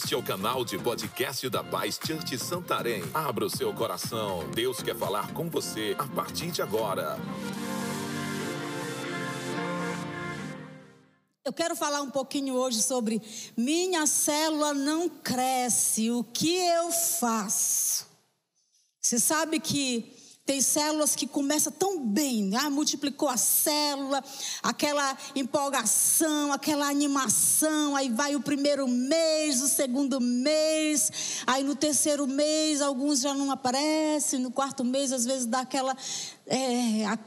Este é o canal de podcast da Paz Church Santarém. Abra o seu coração. Deus quer falar com você a partir de agora. Eu quero falar um pouquinho hoje sobre minha célula não cresce, o que eu faço? Você sabe que tem células que começam tão bem, ah, multiplicou a célula, aquela empolgação, aquela animação, aí vai o primeiro mês, o segundo mês, aí no terceiro mês alguns já não aparecem, no quarto mês às vezes dá aquela. É, a,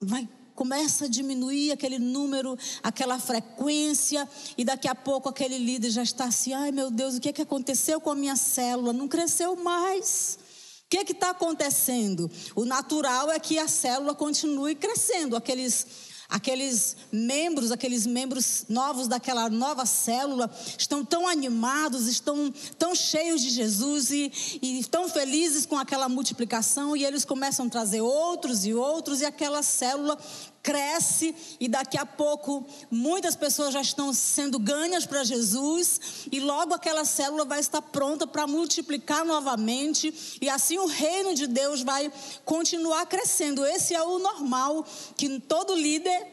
vai começa a diminuir aquele número, aquela frequência, e daqui a pouco aquele líder já está assim: ai meu Deus, o que, é que aconteceu com a minha célula? Não cresceu mais. O que está acontecendo? O natural é que a célula continue crescendo, aqueles aqueles membros, aqueles membros novos daquela nova célula, estão tão animados, estão tão cheios de Jesus e, e tão felizes com aquela multiplicação, e eles começam a trazer outros e outros, e aquela célula cresce e daqui a pouco muitas pessoas já estão sendo ganhas para Jesus e logo aquela célula vai estar pronta para multiplicar novamente e assim o reino de Deus vai continuar crescendo. Esse é o normal que todo líder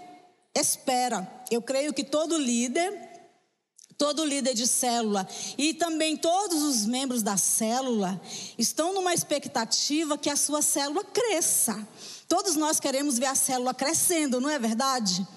espera. Eu creio que todo líder todo líder de célula e também todos os membros da célula estão numa expectativa que a sua célula cresça. Todos nós queremos ver a célula crescendo, não é verdade?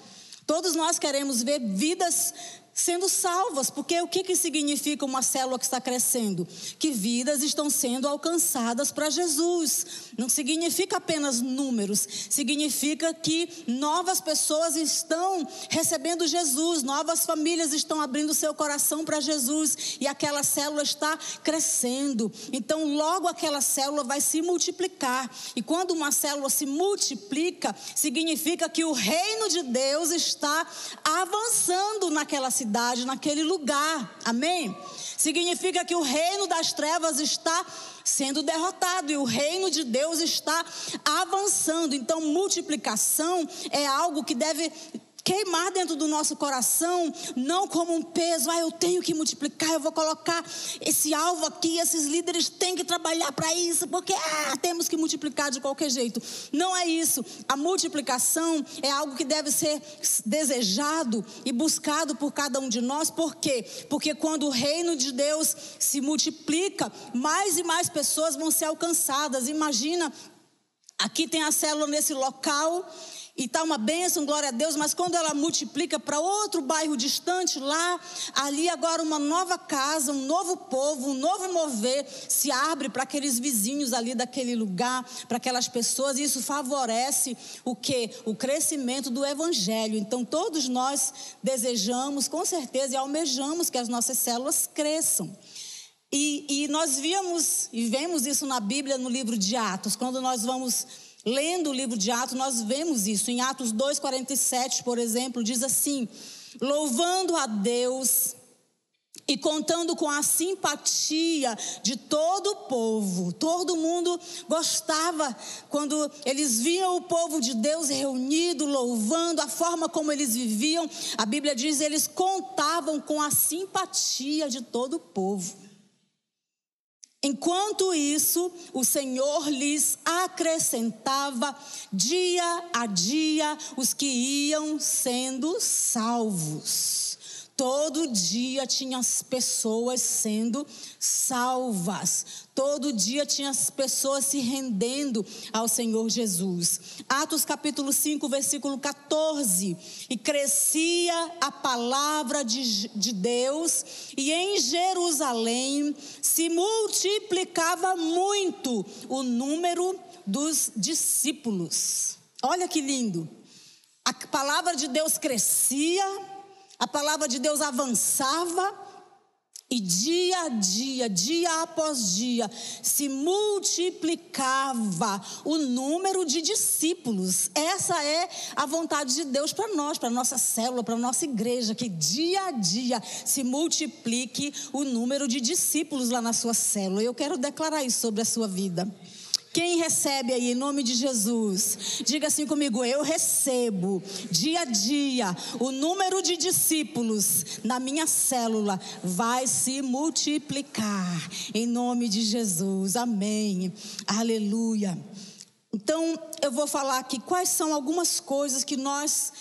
Todos nós queremos ver vidas sendo salvas, porque o que, que significa uma célula que está crescendo? Que vidas estão sendo alcançadas para Jesus. Não significa apenas números, significa que novas pessoas estão recebendo Jesus, novas famílias estão abrindo seu coração para Jesus e aquela célula está crescendo. Então, logo aquela célula vai se multiplicar. E quando uma célula se multiplica, significa que o reino de Deus está avançando naquela cidade cidade, naquele lugar. Amém? Significa que o reino das trevas está sendo derrotado e o reino de Deus está avançando. Então, multiplicação é algo que deve queimar dentro do nosso coração, não como um peso, ah, eu tenho que multiplicar, eu vou colocar esse alvo aqui, esses líderes têm que trabalhar para isso, porque ah, temos que multiplicar de qualquer jeito. Não é isso. A multiplicação é algo que deve ser desejado e buscado por cada um de nós, por quê? Porque quando o reino de Deus se multiplica, mais e mais pessoas vão ser alcançadas. Imagina, aqui tem a célula nesse local e está uma bênção, glória a Deus, mas quando ela multiplica para outro bairro distante, lá, ali agora uma nova casa, um novo povo, um novo mover se abre para aqueles vizinhos ali daquele lugar, para aquelas pessoas, e isso favorece o que? O crescimento do evangelho. Então todos nós desejamos, com certeza, e almejamos que as nossas células cresçam. E, e nós víamos e vemos isso na Bíblia, no livro de Atos, quando nós vamos Lendo o livro de Atos, nós vemos isso. Em Atos 2,47, por exemplo, diz assim: louvando a Deus e contando com a simpatia de todo o povo. Todo mundo gostava quando eles viam o povo de Deus reunido, louvando a forma como eles viviam. A Bíblia diz: eles contavam com a simpatia de todo o povo. Enquanto isso, o Senhor lhes acrescentava dia a dia os que iam sendo salvos. Todo dia tinha as pessoas sendo salvas. Todo dia tinha as pessoas se rendendo ao Senhor Jesus. Atos capítulo 5, versículo 14. E crescia a palavra de, de Deus, e em Jerusalém se multiplicava muito o número dos discípulos. Olha que lindo. A palavra de Deus crescia a palavra de Deus avançava e dia a dia, dia após dia, se multiplicava o número de discípulos. Essa é a vontade de Deus para nós, para nossa célula, para nossa igreja, que dia a dia se multiplique o número de discípulos lá na sua célula. Eu quero declarar isso sobre a sua vida. Quem recebe aí em nome de Jesus? Diga assim comigo: eu recebo dia a dia o número de discípulos na minha célula vai se multiplicar em nome de Jesus. Amém. Aleluia. Então, eu vou falar aqui quais são algumas coisas que nós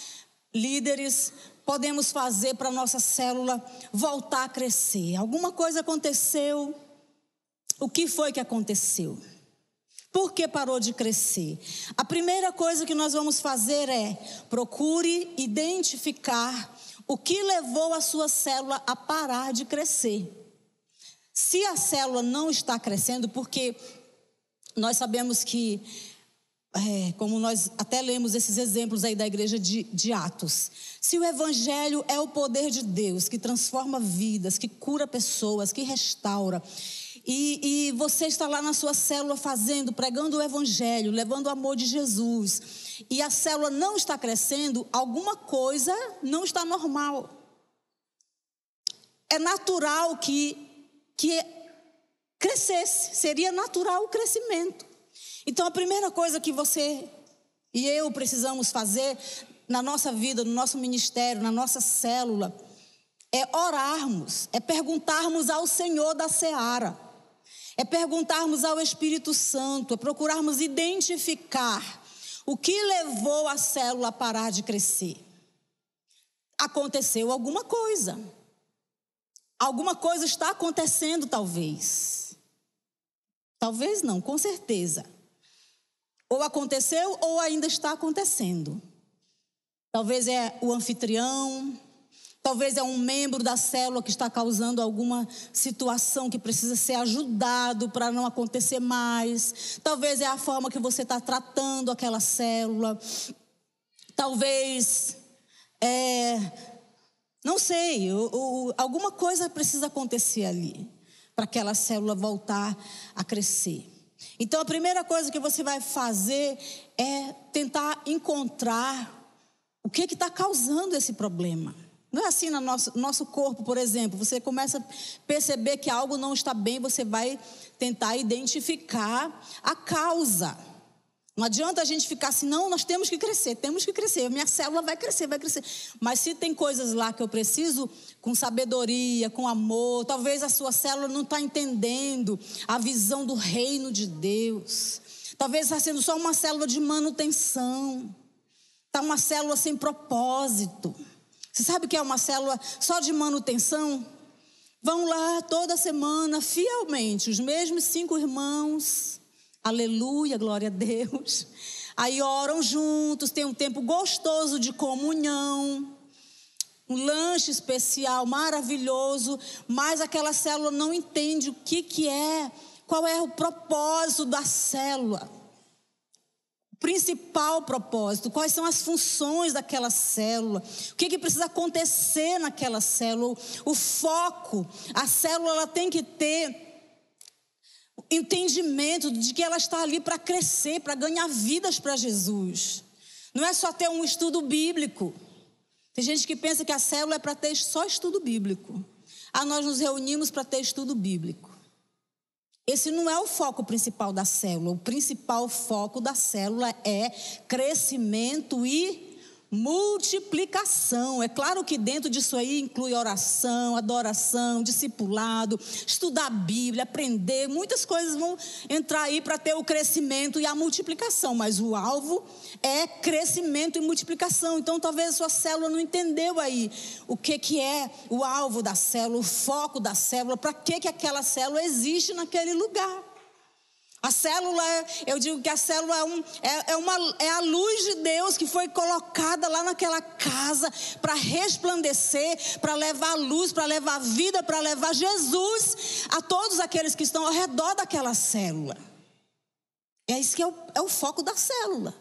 líderes podemos fazer para a nossa célula voltar a crescer? Alguma coisa aconteceu? O que foi que aconteceu? Por que parou de crescer? A primeira coisa que nós vamos fazer é procure identificar o que levou a sua célula a parar de crescer. Se a célula não está crescendo, porque nós sabemos que é, como nós até lemos esses exemplos aí da igreja de, de Atos. Se o evangelho é o poder de Deus que transforma vidas, que cura pessoas, que restaura, e, e, você está lá na sua célula fazendo, pregando o evangelho, levando o amor de Jesus, e a célula não está crescendo, alguma coisa não está normal. É natural que, que crescesse, seria natural o crescimento. Então, a primeira coisa que você e eu precisamos fazer na nossa vida, no nosso ministério, na nossa célula, é orarmos, é perguntarmos ao Senhor da seara, é perguntarmos ao Espírito Santo, é procurarmos identificar o que levou a célula a parar de crescer. Aconteceu alguma coisa. Alguma coisa está acontecendo, talvez. Talvez não, com certeza. Ou aconteceu ou ainda está acontecendo. Talvez é o anfitrião, talvez é um membro da célula que está causando alguma situação que precisa ser ajudado para não acontecer mais. Talvez é a forma que você está tratando aquela célula. Talvez é, não sei, alguma coisa precisa acontecer ali para aquela célula voltar a crescer. Então a primeira coisa que você vai fazer é tentar encontrar o que está causando esse problema. Não é assim no nosso, nosso corpo, por exemplo. Você começa a perceber que algo não está bem, você vai tentar identificar a causa. Não adianta a gente ficar assim, não, nós temos que crescer, temos que crescer, minha célula vai crescer, vai crescer. Mas se tem coisas lá que eu preciso, com sabedoria, com amor, talvez a sua célula não está entendendo a visão do reino de Deus. Talvez está sendo só uma célula de manutenção, está uma célula sem propósito. Você sabe o que é uma célula só de manutenção? Vão lá toda semana, fielmente, os mesmos cinco irmãos Aleluia, glória a Deus. Aí oram juntos, tem um tempo gostoso de comunhão, um lanche especial maravilhoso, mas aquela célula não entende o que, que é, qual é o propósito da célula. Principal propósito, quais são as funções daquela célula, o que, que precisa acontecer naquela célula, o foco. A célula ela tem que ter entendimento de que ela está ali para crescer, para ganhar vidas para Jesus. Não é só ter um estudo bíblico. Tem gente que pensa que a célula é para ter só estudo bíblico. Ah, nós nos reunimos para ter estudo bíblico. Esse não é o foco principal da célula. O principal foco da célula é crescimento e multiplicação. É claro que dentro disso aí inclui oração, adoração, discipulado, estudar a Bíblia, aprender, muitas coisas vão entrar aí para ter o crescimento e a multiplicação, mas o alvo é crescimento e multiplicação. Então talvez a sua célula não entendeu aí o que que é o alvo da célula, o foco da célula, para que que aquela célula existe naquele lugar. A célula, eu digo que a célula é, um, é, é, uma, é a luz de Deus que foi colocada lá naquela casa para resplandecer, para levar luz, para levar vida, para levar Jesus a todos aqueles que estão ao redor daquela célula. É isso que é o, é o foco da célula.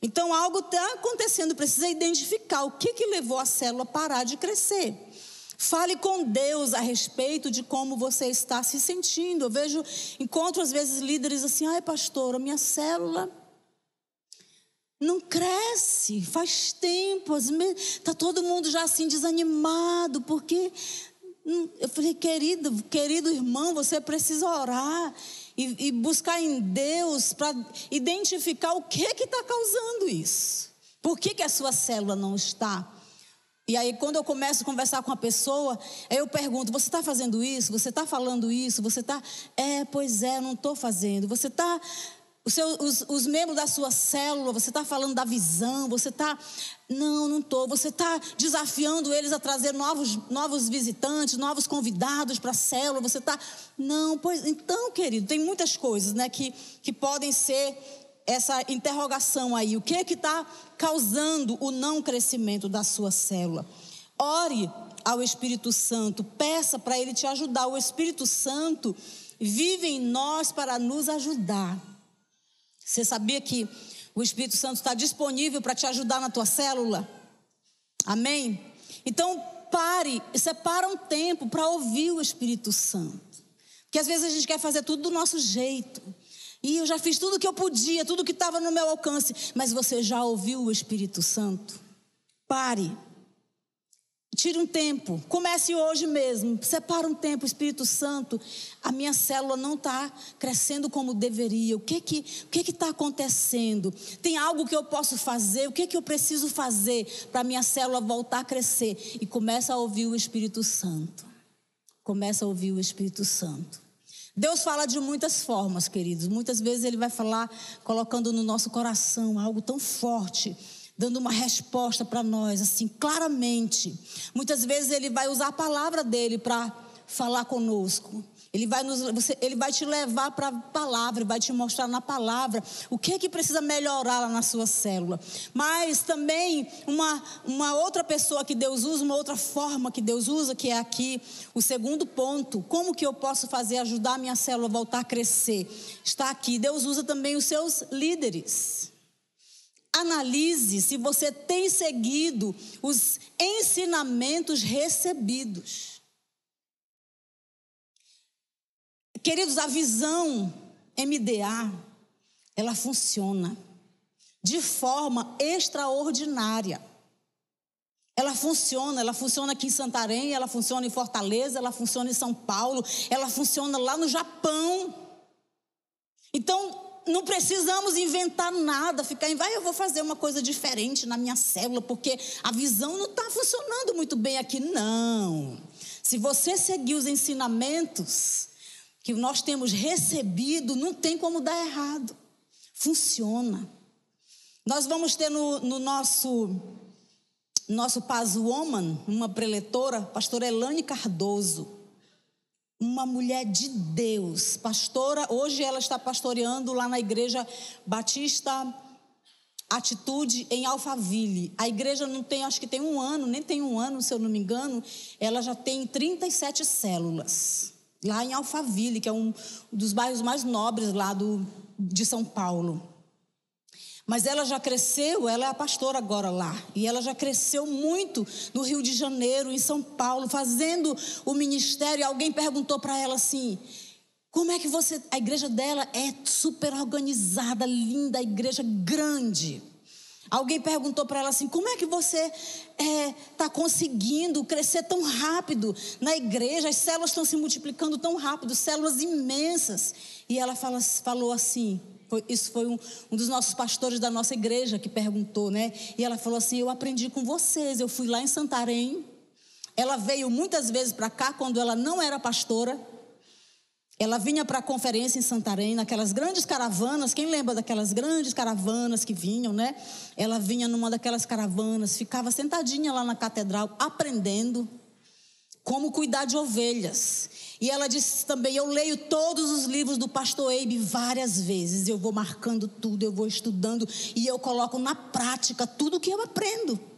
Então algo está acontecendo, precisa identificar o que, que levou a célula a parar de crescer. Fale com Deus a respeito de como você está se sentindo. Eu vejo, encontro às vezes líderes assim: ai, pastora, minha célula não cresce, faz tempo, está todo mundo já assim desanimado, porque. Hum, eu falei, querido, querido irmão, você precisa orar e, e buscar em Deus para identificar o que que está causando isso. Por que, que a sua célula não está? E aí, quando eu começo a conversar com a pessoa, eu pergunto: você está fazendo isso? Você está falando isso? Você está. É, pois é, não estou fazendo. Você está. Os, os, os, membros da sua célula, você está falando da visão, você está. Não, não estou. Você está desafiando eles a trazer novos, novos visitantes, novos convidados para a célula. Você está. Não, pois. Então, querido, tem muitas coisas né, que, que podem ser essa interrogação aí. O que é que está causando o não crescimento da sua célula? Ore ao Espírito Santo, peça para ele te ajudar. O Espírito Santo vive em nós para nos ajudar. Você sabia que o Espírito Santo está disponível para te ajudar na tua célula? Amém? Então, pare separa um tempo para ouvir o Espírito Santo. Porque às vezes a gente quer fazer tudo do nosso jeito. E eu já fiz tudo o que eu podia, tudo que estava no meu alcance. Mas você já ouviu o Espírito Santo? Pare. Tire um tempo, comece hoje mesmo, separa um tempo, Espírito Santo, a minha célula não está crescendo como deveria, o que que o que está acontecendo? Tem algo que eu posso fazer? O que que eu preciso fazer para a minha célula voltar a crescer? E começa a ouvir o Espírito Santo, começa a ouvir o Espírito Santo. Deus fala de muitas formas, queridos, muitas vezes Ele vai falar colocando no nosso coração algo tão forte dando uma resposta para nós, assim, claramente. Muitas vezes ele vai usar a palavra dele para falar conosco. Ele vai, nos, você, ele vai te levar para a palavra, vai te mostrar na palavra o que é que precisa melhorar lá na sua célula. Mas também uma, uma outra pessoa que Deus usa, uma outra forma que Deus usa, que é aqui o segundo ponto. Como que eu posso fazer ajudar a minha célula a voltar a crescer? Está aqui. Deus usa também os seus líderes. Analise se você tem seguido os ensinamentos recebidos. Queridos, a visão MDA, ela funciona de forma extraordinária. Ela funciona, ela funciona aqui em Santarém, ela funciona em Fortaleza, ela funciona em São Paulo, ela funciona lá no Japão. Então, não precisamos inventar nada, ficar em, vai, eu vou fazer uma coisa diferente na minha célula, porque a visão não está funcionando muito bem aqui. Não. Se você seguir os ensinamentos que nós temos recebido, não tem como dar errado. Funciona. Nós vamos ter no, no nosso nosso Paz Woman, uma preletora, pastora Elane Cardoso uma mulher de Deus, pastora. Hoje ela está pastoreando lá na igreja Batista Atitude em Alphaville. A igreja não tem, acho que tem um ano, nem tem um ano, se eu não me engano. Ela já tem 37 células lá em Alphaville, que é um dos bairros mais nobres lá do, de São Paulo. Mas ela já cresceu, ela é a pastora agora lá. E ela já cresceu muito no Rio de Janeiro, em São Paulo, fazendo o ministério. E alguém perguntou para ela assim: como é que você. A igreja dela é super organizada, linda, igreja grande. Alguém perguntou para ela assim: como é que você está é, tá conseguindo crescer tão rápido na igreja? As células estão se multiplicando tão rápido, células imensas. E ela fala, falou assim: foi, isso foi um, um, dos nossos pastores da nossa igreja que perguntou, né? E ela falou assim: Eu aprendi com vocês. Eu fui lá em Santarém. Ela veio muitas vezes para cá quando ela não era pastora. Ela vinha para a conferência em Santarém, naquelas grandes caravanas. Quem lembra daquelas grandes caravanas que vinham, né? Ela vinha numa daquelas caravanas, ficava sentadinha lá na catedral, aprendendo como cuidar de ovelhas. E ela disse também: Eu leio todos os livros do pastor Eibe várias vezes. Eu vou marcando tudo, eu vou estudando e eu coloco na prática tudo que eu aprendo.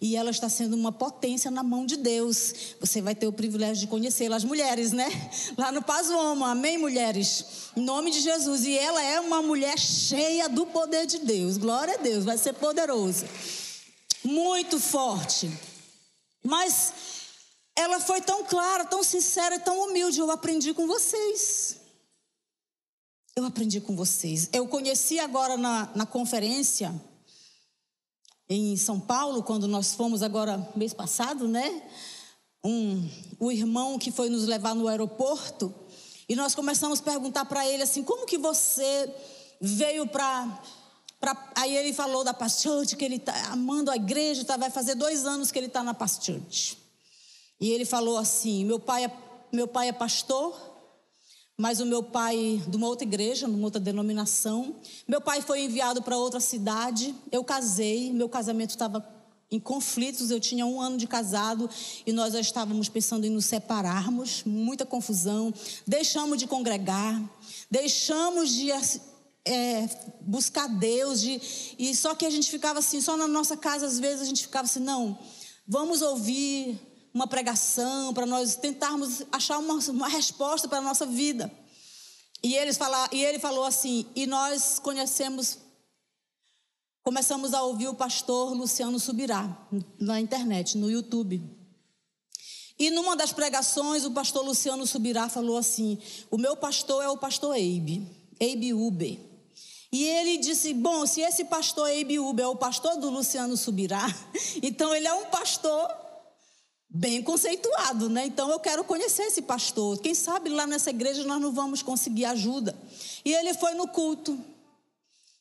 E ela está sendo uma potência na mão de Deus. Você vai ter o privilégio de conhecê-la, as mulheres, né? Lá no Pazuoma, amém, mulheres? Em nome de Jesus. E ela é uma mulher cheia do poder de Deus. Glória a Deus, vai ser poderosa. Muito forte. Mas ela foi tão clara, tão sincera e tão humilde. Eu aprendi com vocês. Eu aprendi com vocês. Eu conheci agora na, na conferência em São Paulo, quando nós fomos agora mês passado, né? Um, o irmão que foi nos levar no aeroporto. E nós começamos a perguntar para ele assim: como que você veio para. Aí ele falou da Pastute, que ele está amando a igreja, tá, vai fazer dois anos que ele está na Pastute. E ele falou assim: meu pai, é, meu pai é pastor, mas o meu pai, de uma outra igreja, numa outra denominação. Meu pai foi enviado para outra cidade. Eu casei, meu casamento estava em conflitos. Eu tinha um ano de casado e nós já estávamos pensando em nos separarmos. Muita confusão. Deixamos de congregar, deixamos de é, buscar Deus. De, e só que a gente ficava assim, só na nossa casa, às vezes a gente ficava assim, não, vamos ouvir uma pregação, para nós tentarmos achar uma, uma resposta para a nossa vida. E, eles fala, e ele falou assim, e nós conhecemos, começamos a ouvir o pastor Luciano Subirá na internet, no YouTube. E numa das pregações, o pastor Luciano Subirá falou assim: O meu pastor é o pastor Eibe, Eibe Uber. E ele disse: Bom, se esse pastor Eibe Uber é o pastor do Luciano Subirá, então ele é um pastor bem conceituado, né? Então eu quero conhecer esse pastor. Quem sabe lá nessa igreja nós não vamos conseguir ajuda. E ele foi no culto.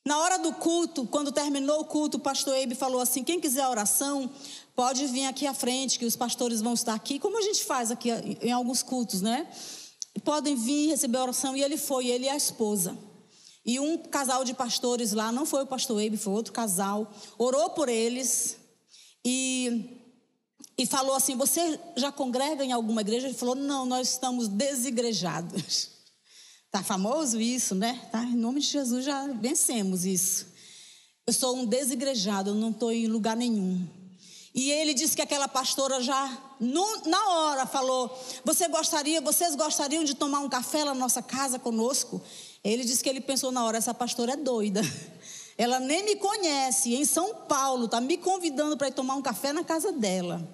Na hora do culto, quando terminou o culto, o pastor Eibe falou assim: quem quiser oração, pode vir aqui à frente, que os pastores vão estar aqui, como a gente faz aqui em alguns cultos, né? Podem vir receber oração. E ele foi, ele e a esposa. E um casal de pastores lá, não foi o pastor Eibe, foi outro casal, orou por eles. E e falou assim: Você já congrega em alguma igreja? Ele falou: Não, nós estamos desigrejados. Tá famoso isso, né? Tá, em nome de Jesus já vencemos isso. Eu sou um desigrejado, eu não estou em lugar nenhum. E ele disse que aquela pastora já na hora falou: Você gostaria, vocês gostariam de tomar um café na nossa casa conosco? Ele disse que ele pensou na hora: essa pastora é doida. Ela nem me conhece, em São Paulo, está me convidando para ir tomar um café na casa dela.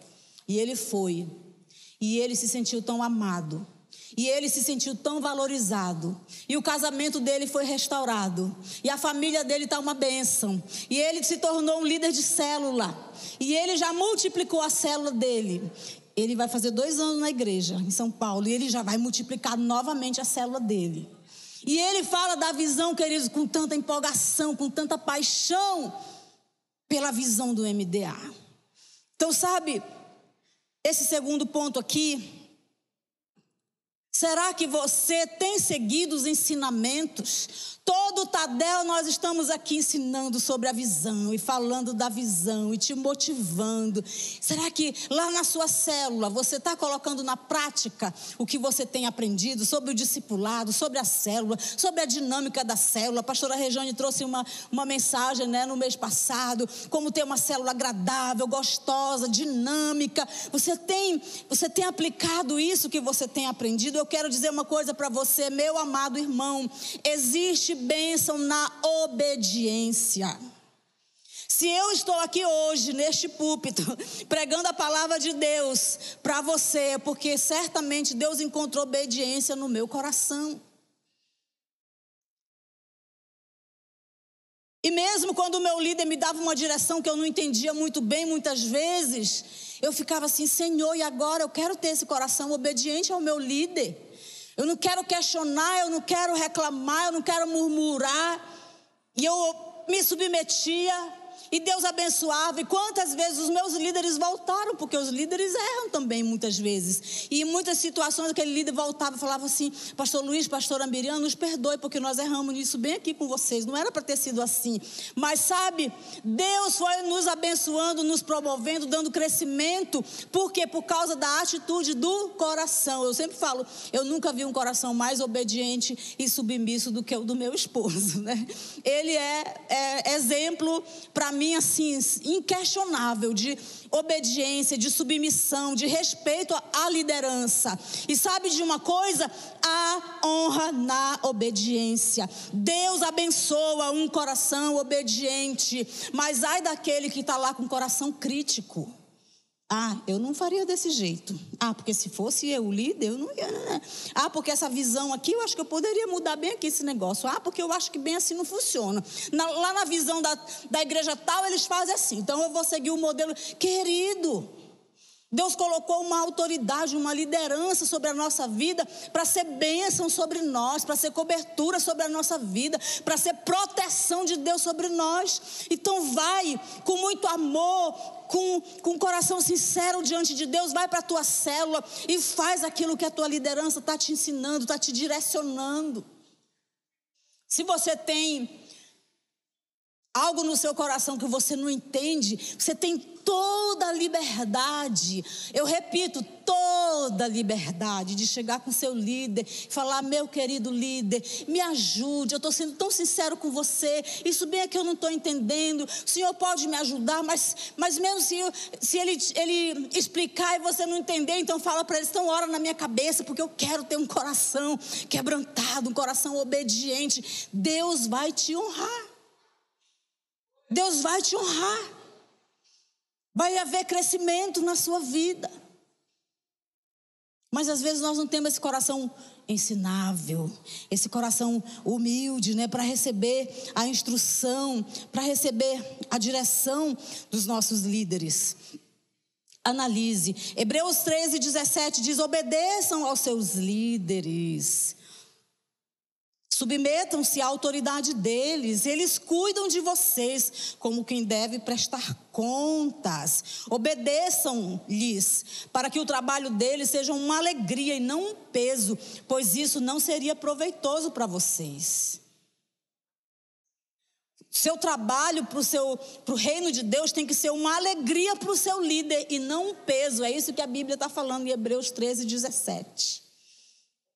E ele foi. E ele se sentiu tão amado. E ele se sentiu tão valorizado. E o casamento dele foi restaurado. E a família dele está uma bênção. E ele se tornou um líder de célula. E ele já multiplicou a célula dele. Ele vai fazer dois anos na igreja, em São Paulo. E ele já vai multiplicar novamente a célula dele. E ele fala da visão, queridos, com tanta empolgação, com tanta paixão pela visão do MDA. Então, sabe, esse segundo ponto aqui. Será que você tem seguido os ensinamentos Todo Tadel nós estamos aqui ensinando sobre a visão e falando da visão e te motivando. Será que lá na sua célula você está colocando na prática o que você tem aprendido sobre o discipulado, sobre a célula, sobre a dinâmica da célula? A pastora Regiane trouxe uma, uma mensagem né, no mês passado, como ter uma célula agradável, gostosa, dinâmica. Você tem, você tem aplicado isso que você tem aprendido? Eu quero dizer uma coisa para você, meu amado irmão. Existe existe bênção na obediência. Se eu estou aqui hoje, neste púlpito, pregando a palavra de Deus para você, é porque certamente Deus encontrou obediência no meu coração. E mesmo quando o meu líder me dava uma direção que eu não entendia muito bem, muitas vezes, eu ficava assim: Senhor, e agora eu quero ter esse coração obediente ao meu líder. Eu não quero questionar, eu não quero reclamar, eu não quero murmurar. E eu me submetia e Deus abençoava. E quantas vezes os meus líderes voltaram, porque os líderes erram também muitas vezes. E em muitas situações aquele líder voltava e falava assim: Pastor Luiz, Pastor Ambiriano, nos perdoe, porque nós erramos nisso bem aqui com vocês. Não era para ter sido assim. Mas sabe, Deus foi nos abençoando, nos promovendo, dando crescimento. Porque por causa da atitude do coração. Eu sempre falo, eu nunca vi um coração mais obediente e submisso do que o do meu esposo. Né? Ele é, é exemplo para mim mim assim inquestionável de obediência, de submissão, de respeito à liderança. E sabe de uma coisa? A honra na obediência. Deus abençoa um coração obediente, mas ai daquele que está lá com o coração crítico. Ah, eu não faria desse jeito. Ah, porque se fosse eu o líder, eu não ia. Né? Ah, porque essa visão aqui, eu acho que eu poderia mudar bem aqui esse negócio. Ah, porque eu acho que bem assim não funciona. Na, lá na visão da, da igreja tal, eles fazem assim. Então eu vou seguir o modelo. Querido, Deus colocou uma autoridade, uma liderança sobre a nossa vida para ser bênção sobre nós, para ser cobertura sobre a nossa vida, para ser proteção de Deus sobre nós. Então vai com muito amor, com, com um coração sincero diante de Deus, vai para a tua célula e faz aquilo que a tua liderança está te ensinando, está te direcionando. Se você tem algo no seu coração que você não entende, você tem toda a liberdade, eu repito, toda a liberdade de chegar com seu líder falar: meu querido líder, me ajude, eu estou sendo tão sincero com você, isso bem é que eu não estou entendendo, o senhor pode me ajudar, mas, mas mesmo se, se ele, ele explicar e você não entender, então fala para ele: então ora na minha cabeça, porque eu quero ter um coração quebrantado, um coração obediente. Deus vai te honrar. Deus vai te honrar. Vai haver crescimento na sua vida. Mas às vezes nós não temos esse coração ensinável, esse coração humilde, né, para receber a instrução, para receber a direção dos nossos líderes. Analise. Hebreus 13, 17 diz: obedeçam aos seus líderes Submetam-se à autoridade deles, eles cuidam de vocês como quem deve prestar contas. Obedeçam-lhes, para que o trabalho deles seja uma alegria e não um peso, pois isso não seria proveitoso para vocês. Seu trabalho para o reino de Deus tem que ser uma alegria para o seu líder e não um peso. É isso que a Bíblia está falando em Hebreus 13, 17.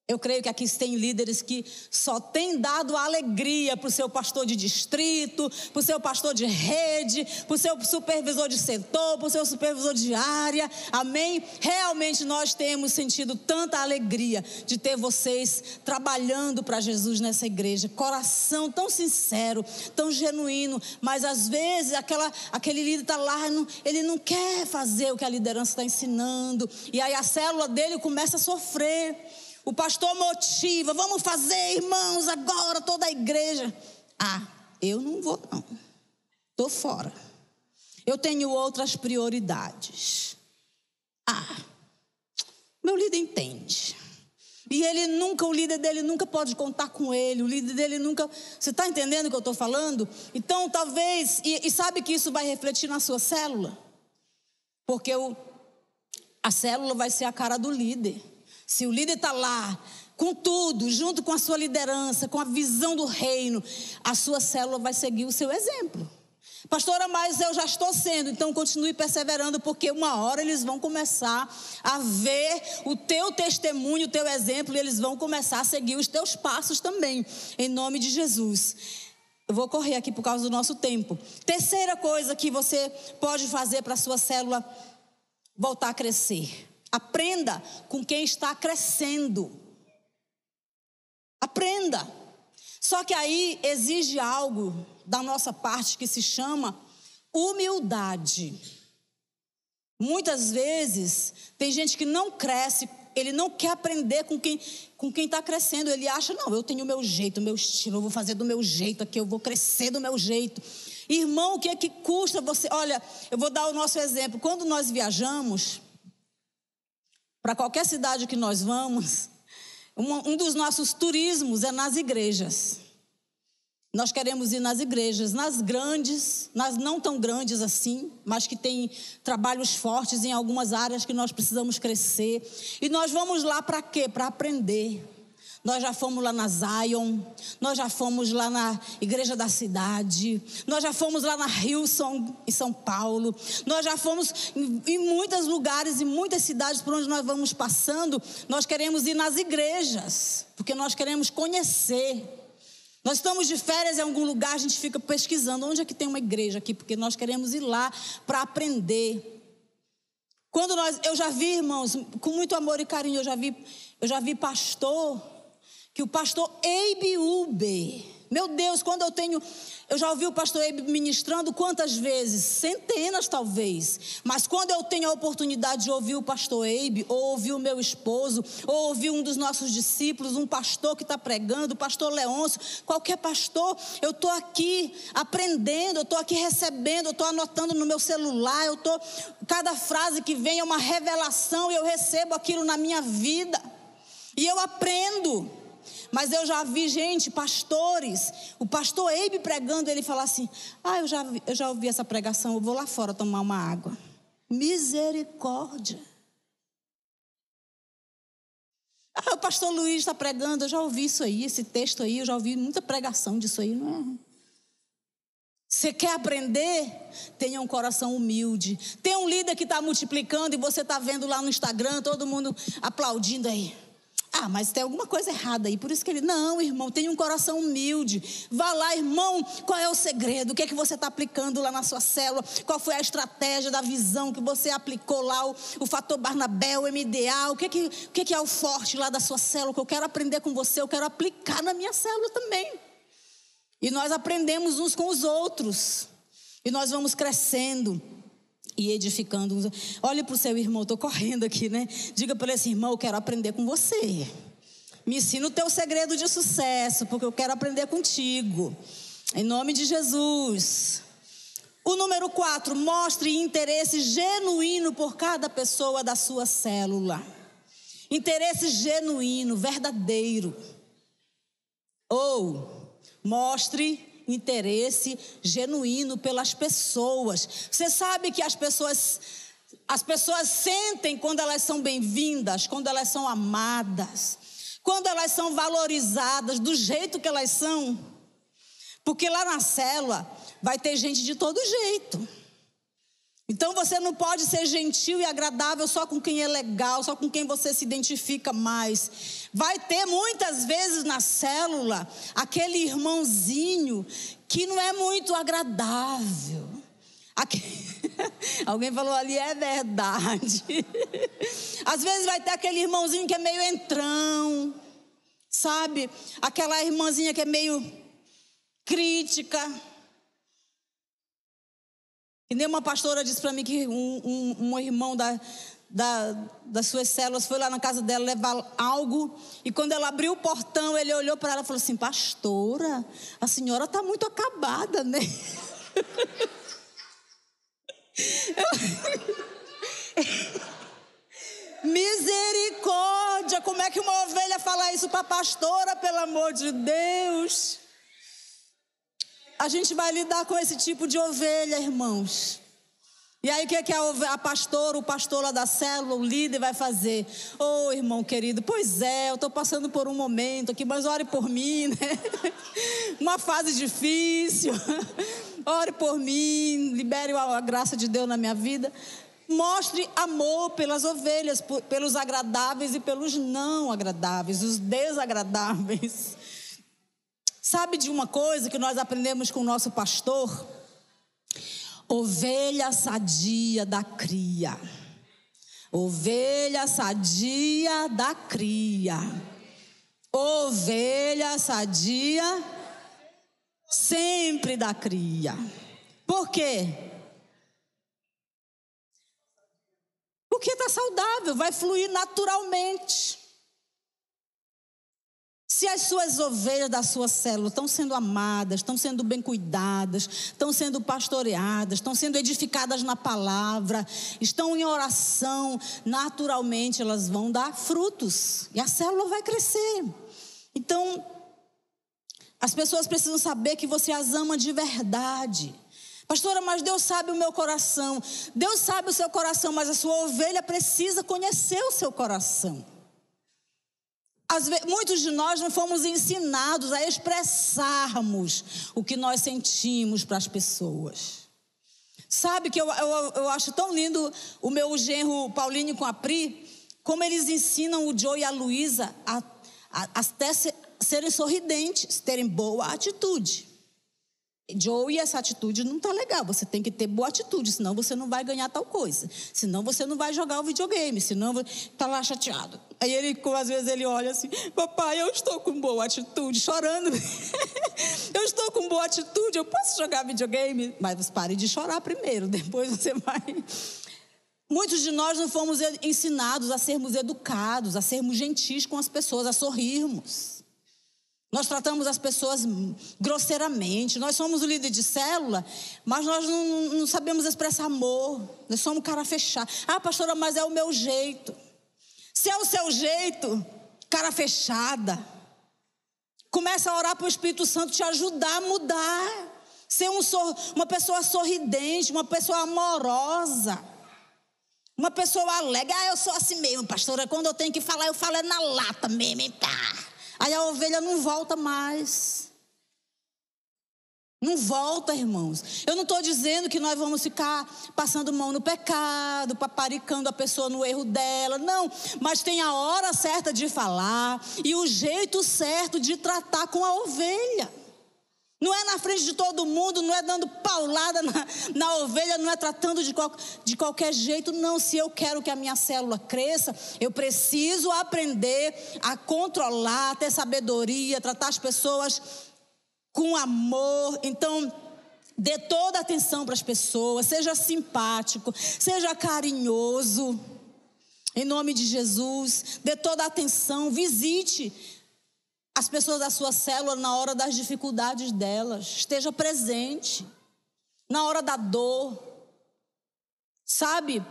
Eu creio que aqui tem líderes que só têm dado alegria para o seu pastor de distrito, para o seu pastor de rede, para o seu supervisor de setor, para o seu supervisor de área. Amém? Realmente nós temos sentido tanta alegria de ter vocês trabalhando para Jesus nessa igreja. Coração tão sincero, tão genuíno, mas às vezes aquela, aquele líder está lá, ele não quer fazer o que a liderança está ensinando, e aí a célula dele começa a sofrer. O pastor motiva, vamos fazer, irmãos, agora toda a igreja. Ah, eu não vou, não. Estou fora. Eu tenho outras prioridades. Ah, meu líder entende. E ele nunca, o líder dele nunca pode contar com ele, o líder dele nunca. Você está entendendo o que eu estou falando? Então, talvez, e, e, sabe que isso vai refletir na sua célula? Porque o, a célula vai ser a cara do líder. Se o líder está lá, com tudo, junto com a sua liderança, com a visão do reino, a sua célula vai seguir o seu exemplo. Pastora, mas eu já estou sendo, então continue perseverando, porque uma hora eles vão começar a ver o teu testemunho, o teu exemplo, e eles vão começar a seguir os teus passos também, em nome de Jesus. Eu vou correr aqui por causa do nosso tempo. Terceira coisa que você pode fazer para a sua célula voltar a crescer. Aprenda com quem está crescendo. Aprenda. Só que aí exige algo da nossa parte que se chama humildade. Muitas vezes tem gente que não cresce, ele não quer aprender com quem com quem está crescendo. Ele acha, não, eu tenho o meu jeito, o meu estilo, eu vou fazer do meu jeito aqui, eu vou crescer do meu jeito. Irmão, o que é que custa você? Olha, eu vou dar o nosso exemplo. Quando nós viajamos, para qualquer cidade que nós vamos, um, dos nossos turismos é nas igrejas. Nós queremos ir nas igrejas, nas grandes, nas não tão grandes assim, mas que têm trabalhos fortes em algumas áreas que nós precisamos crescer. E nós vamos lá para quê? Para aprender. Nós já fomos lá na Zion, nós já fomos lá na Igreja da Cidade, nós já fomos lá na Hilson, em São Paulo, nós já fomos em, em muitos lugares, em muitas cidades por onde nós vamos passando. Nós queremos ir nas igrejas, porque nós queremos conhecer. Nós estamos de férias em algum lugar, a gente fica pesquisando onde é que tem uma igreja aqui, porque nós queremos ir lá para aprender. Quando nós, eu já vi, irmãos, com muito amor e carinho, eu já vi, eu já vi pastor que o pastor Abe Uber, Meu Deus, quando eu tenho. Eu já ouvi o pastor Ebe ministrando quantas vezes? Centenas, talvez. Mas quando eu tenho a oportunidade de ouvir o pastor Ebe, ou ouvir o meu esposo, ou ouvir um dos nossos discípulos, um pastor que está pregando, o pastor Leôncio, qualquer pastor, eu estou aqui aprendendo, eu estou aqui recebendo, eu estou anotando no meu celular, eu estou. Cada frase que vem é uma revelação e eu recebo aquilo na minha vida. E eu aprendo. Mas eu já vi gente, pastores, o pastor Eibe pregando, ele fala assim: Ah, eu já, eu já ouvi essa pregação, eu vou lá fora tomar uma água. Misericórdia. Ah, o pastor Luiz está pregando, eu já ouvi isso aí, esse texto aí, eu já ouvi muita pregação disso aí, não é? Você quer aprender? Tenha um coração humilde. Tem um líder que está multiplicando e você está vendo lá no Instagram, todo mundo aplaudindo aí. Ah, mas tem alguma coisa errada aí. Por isso que ele, não, irmão, tem um coração humilde. Vá lá, irmão, qual é o segredo? O que é que você está aplicando lá na sua célula? Qual foi a estratégia da visão que você aplicou lá? O, o fator Barnabé, o MDA? O que, é que, o que é que é o forte lá da sua célula? Que eu quero aprender com você, eu quero aplicar na minha célula também. E nós aprendemos uns com os outros. E nós vamos crescendo e edificando. Olhe para o seu irmão, estou correndo aqui, né? Diga para esse irmão: eu quero aprender com você. Me ensina o teu segredo de sucesso, porque eu quero aprender contigo. Em nome de Jesus. O número quatro, mostre interesse genuíno por cada pessoa da sua célula. Interesse genuíno, verdadeiro. Ou mostre interesse genuíno pelas pessoas. Você sabe que as pessoas as pessoas sentem quando elas são bem-vindas, quando elas são amadas, quando elas são valorizadas do jeito que elas são. Porque lá na célula vai ter gente de todo jeito. Então você não pode ser gentil e agradável só com quem é legal, só com quem você se identifica mais. Vai ter muitas vezes na célula aquele irmãozinho que não é muito agradável. Alguém falou ali, é verdade. Às vezes vai ter aquele irmãozinho que é meio entrão, sabe? Aquela irmãzinha que é meio crítica. E nem uma pastora disse para mim que um, um, um irmão da, da, das suas células foi lá na casa dela levar algo. E quando ela abriu o portão, ele olhou para ela e falou assim: Pastora, a senhora está muito acabada, né? Misericórdia, como é que uma ovelha fala isso para a pastora, pelo amor de Deus? A gente vai lidar com esse tipo de ovelha, irmãos. E aí, o que, é que a, a pastora, o pastor lá da célula, o líder vai fazer? Ô oh, irmão querido, pois é, eu estou passando por um momento aqui, mas ore por mim, né? Uma fase difícil. ore por mim, libere a graça de Deus na minha vida. Mostre amor pelas ovelhas, pelos agradáveis e pelos não agradáveis, os desagradáveis. Sabe de uma coisa que nós aprendemos com o nosso pastor? Ovelha sadia da cria. Ovelha sadia da cria. Ovelha sadia sempre da cria. Por quê? Porque está saudável, vai fluir naturalmente. Se as suas ovelhas da sua célula estão sendo amadas, estão sendo bem cuidadas, estão sendo pastoreadas, estão sendo edificadas na palavra, estão em oração, naturalmente elas vão dar frutos e a célula vai crescer. Então, as pessoas precisam saber que você as ama de verdade. Pastora, mas Deus sabe o meu coração. Deus sabe o seu coração, mas a sua ovelha precisa conhecer o seu coração. Muitos de nós não fomos ensinados a expressarmos o que nós sentimos para as pessoas. Sabe que eu, eu, eu, acho tão lindo o meu genro Paulinho com a Pri, como eles ensinam o Joe e a Luísa a, a, a até serem sorridentes, terem boa atitude. Joey, essa atitude não tá legal. Você tem que ter boa atitude, senão você não vai ganhar tal coisa. Senão você não vai jogar o videogame, senão tá lá chateado. Aí ele, às vezes, ele olha assim: Papai, eu estou com boa atitude, chorando. eu estou com boa atitude, eu posso jogar videogame? Mas pare de chorar primeiro, depois você vai. Muitos de nós não fomos ensinados a sermos educados, a sermos gentis com as pessoas, a sorrirmos. Nós tratamos as pessoas grosseiramente. Nós somos o líder de célula, mas nós não, não sabemos expressar amor. Nós somos cara fechado. Ah, pastora, mas é o meu jeito. Se é o seu jeito, cara fechada. Começa a orar para o Espírito Santo te ajudar a mudar. Ser um, uma pessoa sorridente, uma pessoa amorosa. Uma pessoa alegre. Ah, eu sou assim mesmo, pastora. Quando eu tenho que falar, eu falo é na lata mesmo. Tá. Aí a ovelha não volta mais. Não volta, irmãos. Eu não estou dizendo que nós vamos ficar passando mão no pecado, paparicando a pessoa no erro dela. Não, mas tem a hora certa de falar e o jeito certo de tratar com a ovelha. Não é na frente de todo mundo, não é dando paulada na, na ovelha, não é tratando de, qual, de qualquer jeito, não. Se eu quero que a minha célula cresça, eu preciso aprender a controlar, ter sabedoria, tratar as pessoas com amor. Então, dê toda a atenção para as pessoas, seja simpático, seja carinhoso. Em nome de Jesus, dê toda a atenção, visite as pessoas da sua célula na hora das dificuldades delas. Esteja presente. Na hora da dor. Sabe?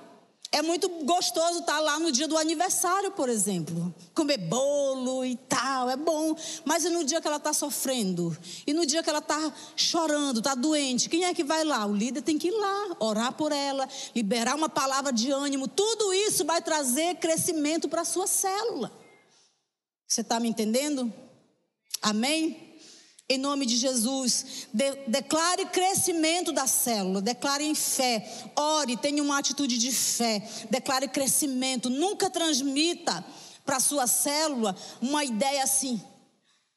É muito gostoso estar lá no dia do aniversário, por exemplo. Comer bolo e tal, é bom. Mas e no dia que ela está sofrendo? E no dia que ela está chorando, está doente? Quem é que vai lá? O líder tem que ir lá, orar por ela, liberar uma palavra de ânimo. Tudo isso vai trazer crescimento para a sua célula. Você está me entendendo? Amém? Em nome de Jesus, de, declare crescimento da célula, declare em fé, ore, tenha uma atitude de fé, declare crescimento. Nunca transmita para a sua célula uma ideia assim: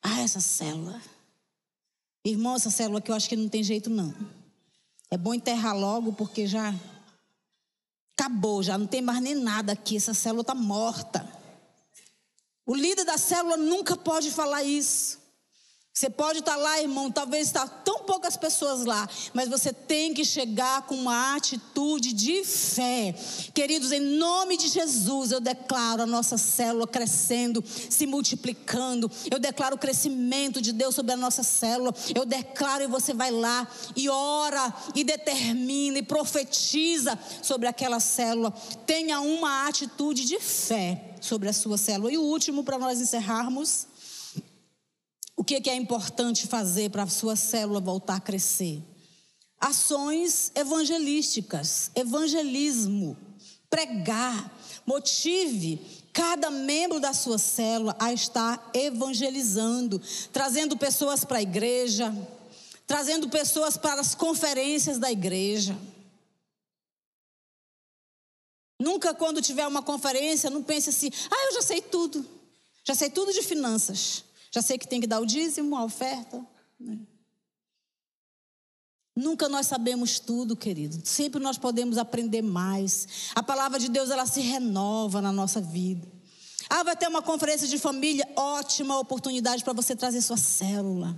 ah, essa célula, irmão, essa célula que eu acho que não tem jeito não. É bom enterrar logo porque já acabou, já não tem mais nem nada aqui, essa célula está morta. O líder da célula nunca pode falar isso. Você pode estar lá, irmão, talvez está tão poucas pessoas lá, mas você tem que chegar com uma atitude de fé. Queridos, em nome de Jesus, eu declaro a nossa célula crescendo, se multiplicando. Eu declaro o crescimento de Deus sobre a nossa célula. Eu declaro e você vai lá e ora e determina e profetiza sobre aquela célula. Tenha uma atitude de fé sobre a sua célula. E o último para nós encerrarmos o que é importante fazer para a sua célula voltar a crescer? Ações evangelísticas, evangelismo, pregar, motive cada membro da sua célula a estar evangelizando, trazendo pessoas para a igreja, trazendo pessoas para as conferências da igreja. Nunca, quando tiver uma conferência, não pense assim: ah, eu já sei tudo, já sei tudo de finanças. Já sei que tem que dar o dízimo, a oferta. Né? Nunca nós sabemos tudo, querido. Sempre nós podemos aprender mais. A palavra de Deus, ela se renova na nossa vida. Ah, vai ter uma conferência de família, ótima oportunidade para você trazer sua célula.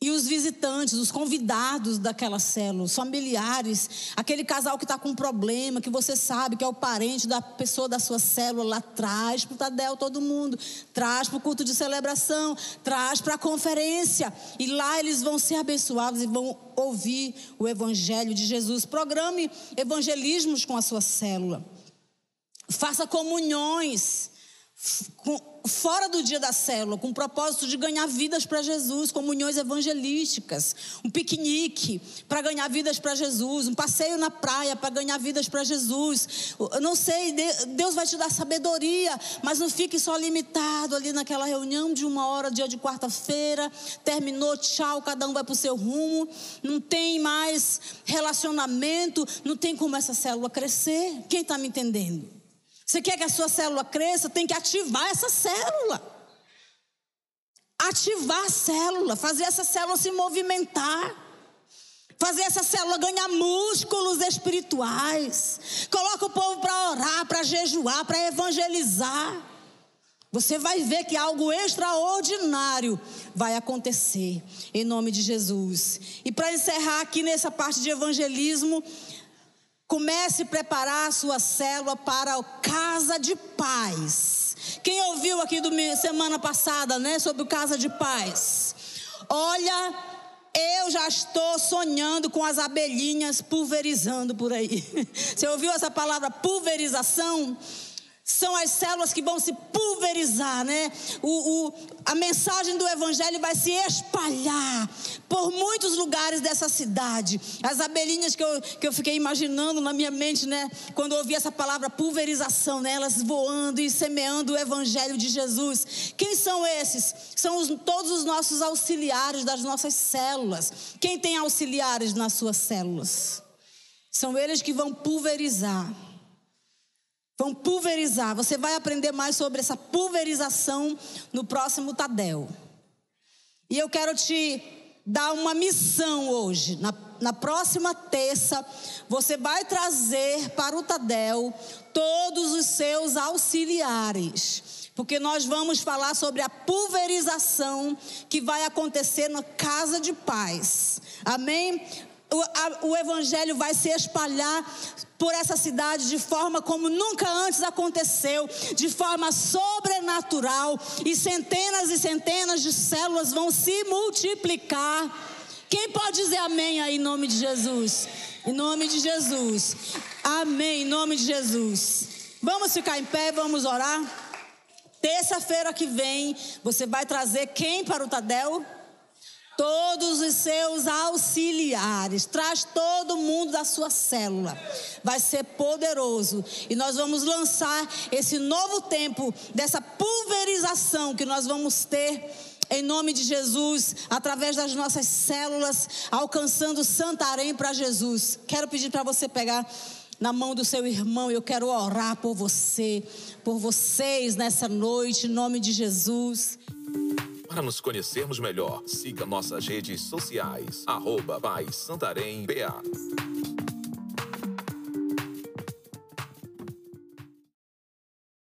E os visitantes, os convidados daquela célula, os familiares, aquele casal que está com um problema, que você sabe que é o parente da pessoa da sua célula, lá traz para o Tadel todo mundo, traz para o culto de celebração, traz para a conferência. E lá eles vão ser abençoados e vão ouvir o Evangelho de Jesus. Programe evangelismos com a sua célula. Faça comunhões fora do dia da célula, com o propósito de ganhar vidas para Jesus, comunhões evangelísticas, um piquenique para ganhar vidas para Jesus, um passeio na praia para ganhar vidas para Jesus. Eu não sei, Deus vai te dar sabedoria, mas não fique só limitado ali naquela reunião de uma hora, dia de quarta-feira, terminou, tchau, cada um vai para o seu rumo, não tem mais relacionamento, não tem como essa célula crescer. Quem está me entendendo? Você quer que a sua célula cresça, tem que ativar essa célula. ativar a célula, fazer essa célula se movimentar. Fazer essa célula ganhar músculos espirituais. Coloca o povo para orar, para jejuar, para evangelizar. Você vai ver que algo extraordinário vai acontecer em nome de Jesus. E para encerrar aqui nessa parte de evangelismo, comece a preparar a sua célula para a casa de paz. Quem ouviu aqui do semana passada, né, sobre o casa de paz? Olha, eu já estou sonhando com as abelhinhas pulverizando por aí. Você ouviu essa palavra pulverização? São as células que vão se pulverizar, né? O, o, a mensagem do Evangelho vai se espalhar por muitos lugares dessa cidade. As abelhinhas que eu, que eu fiquei imaginando na minha mente, né? Quando eu ouvi essa palavra pulverização, né? Elas voando e semeando o Evangelho de Jesus. Quem são esses? São os, todos os nossos auxiliares das nossas células. Quem tem auxiliares nas suas células? São eles que vão pulverizar Vão pulverizar. Você vai aprender mais sobre essa pulverização no próximo Tadel. E eu quero te dar uma missão hoje. Na, na próxima terça, você vai trazer para o Tadel todos os seus auxiliares. Porque nós vamos falar sobre a pulverização que vai acontecer na casa de paz. Amém? O, a, o evangelho vai se espalhar por essa cidade de forma como nunca antes aconteceu, de forma sobrenatural, e centenas e centenas de células vão se multiplicar. Quem pode dizer amém aí em nome de Jesus? Em nome de Jesus. Amém, em nome de Jesus. Vamos ficar em pé, vamos orar. Terça-feira que vem, você vai trazer quem para o Tadel? Todos os seus auxiliares, traz todo mundo da sua célula. Vai ser poderoso e nós vamos lançar esse novo tempo dessa pulverização que nós vamos ter em nome de Jesus, através das nossas células, alcançando Santarém para Jesus. Quero pedir para você pegar na mão do seu irmão, eu quero orar por você, por vocês nessa noite, em nome de Jesus. Para nos conhecermos melhor, siga nossas redes sociais. Arroba Santarém BA.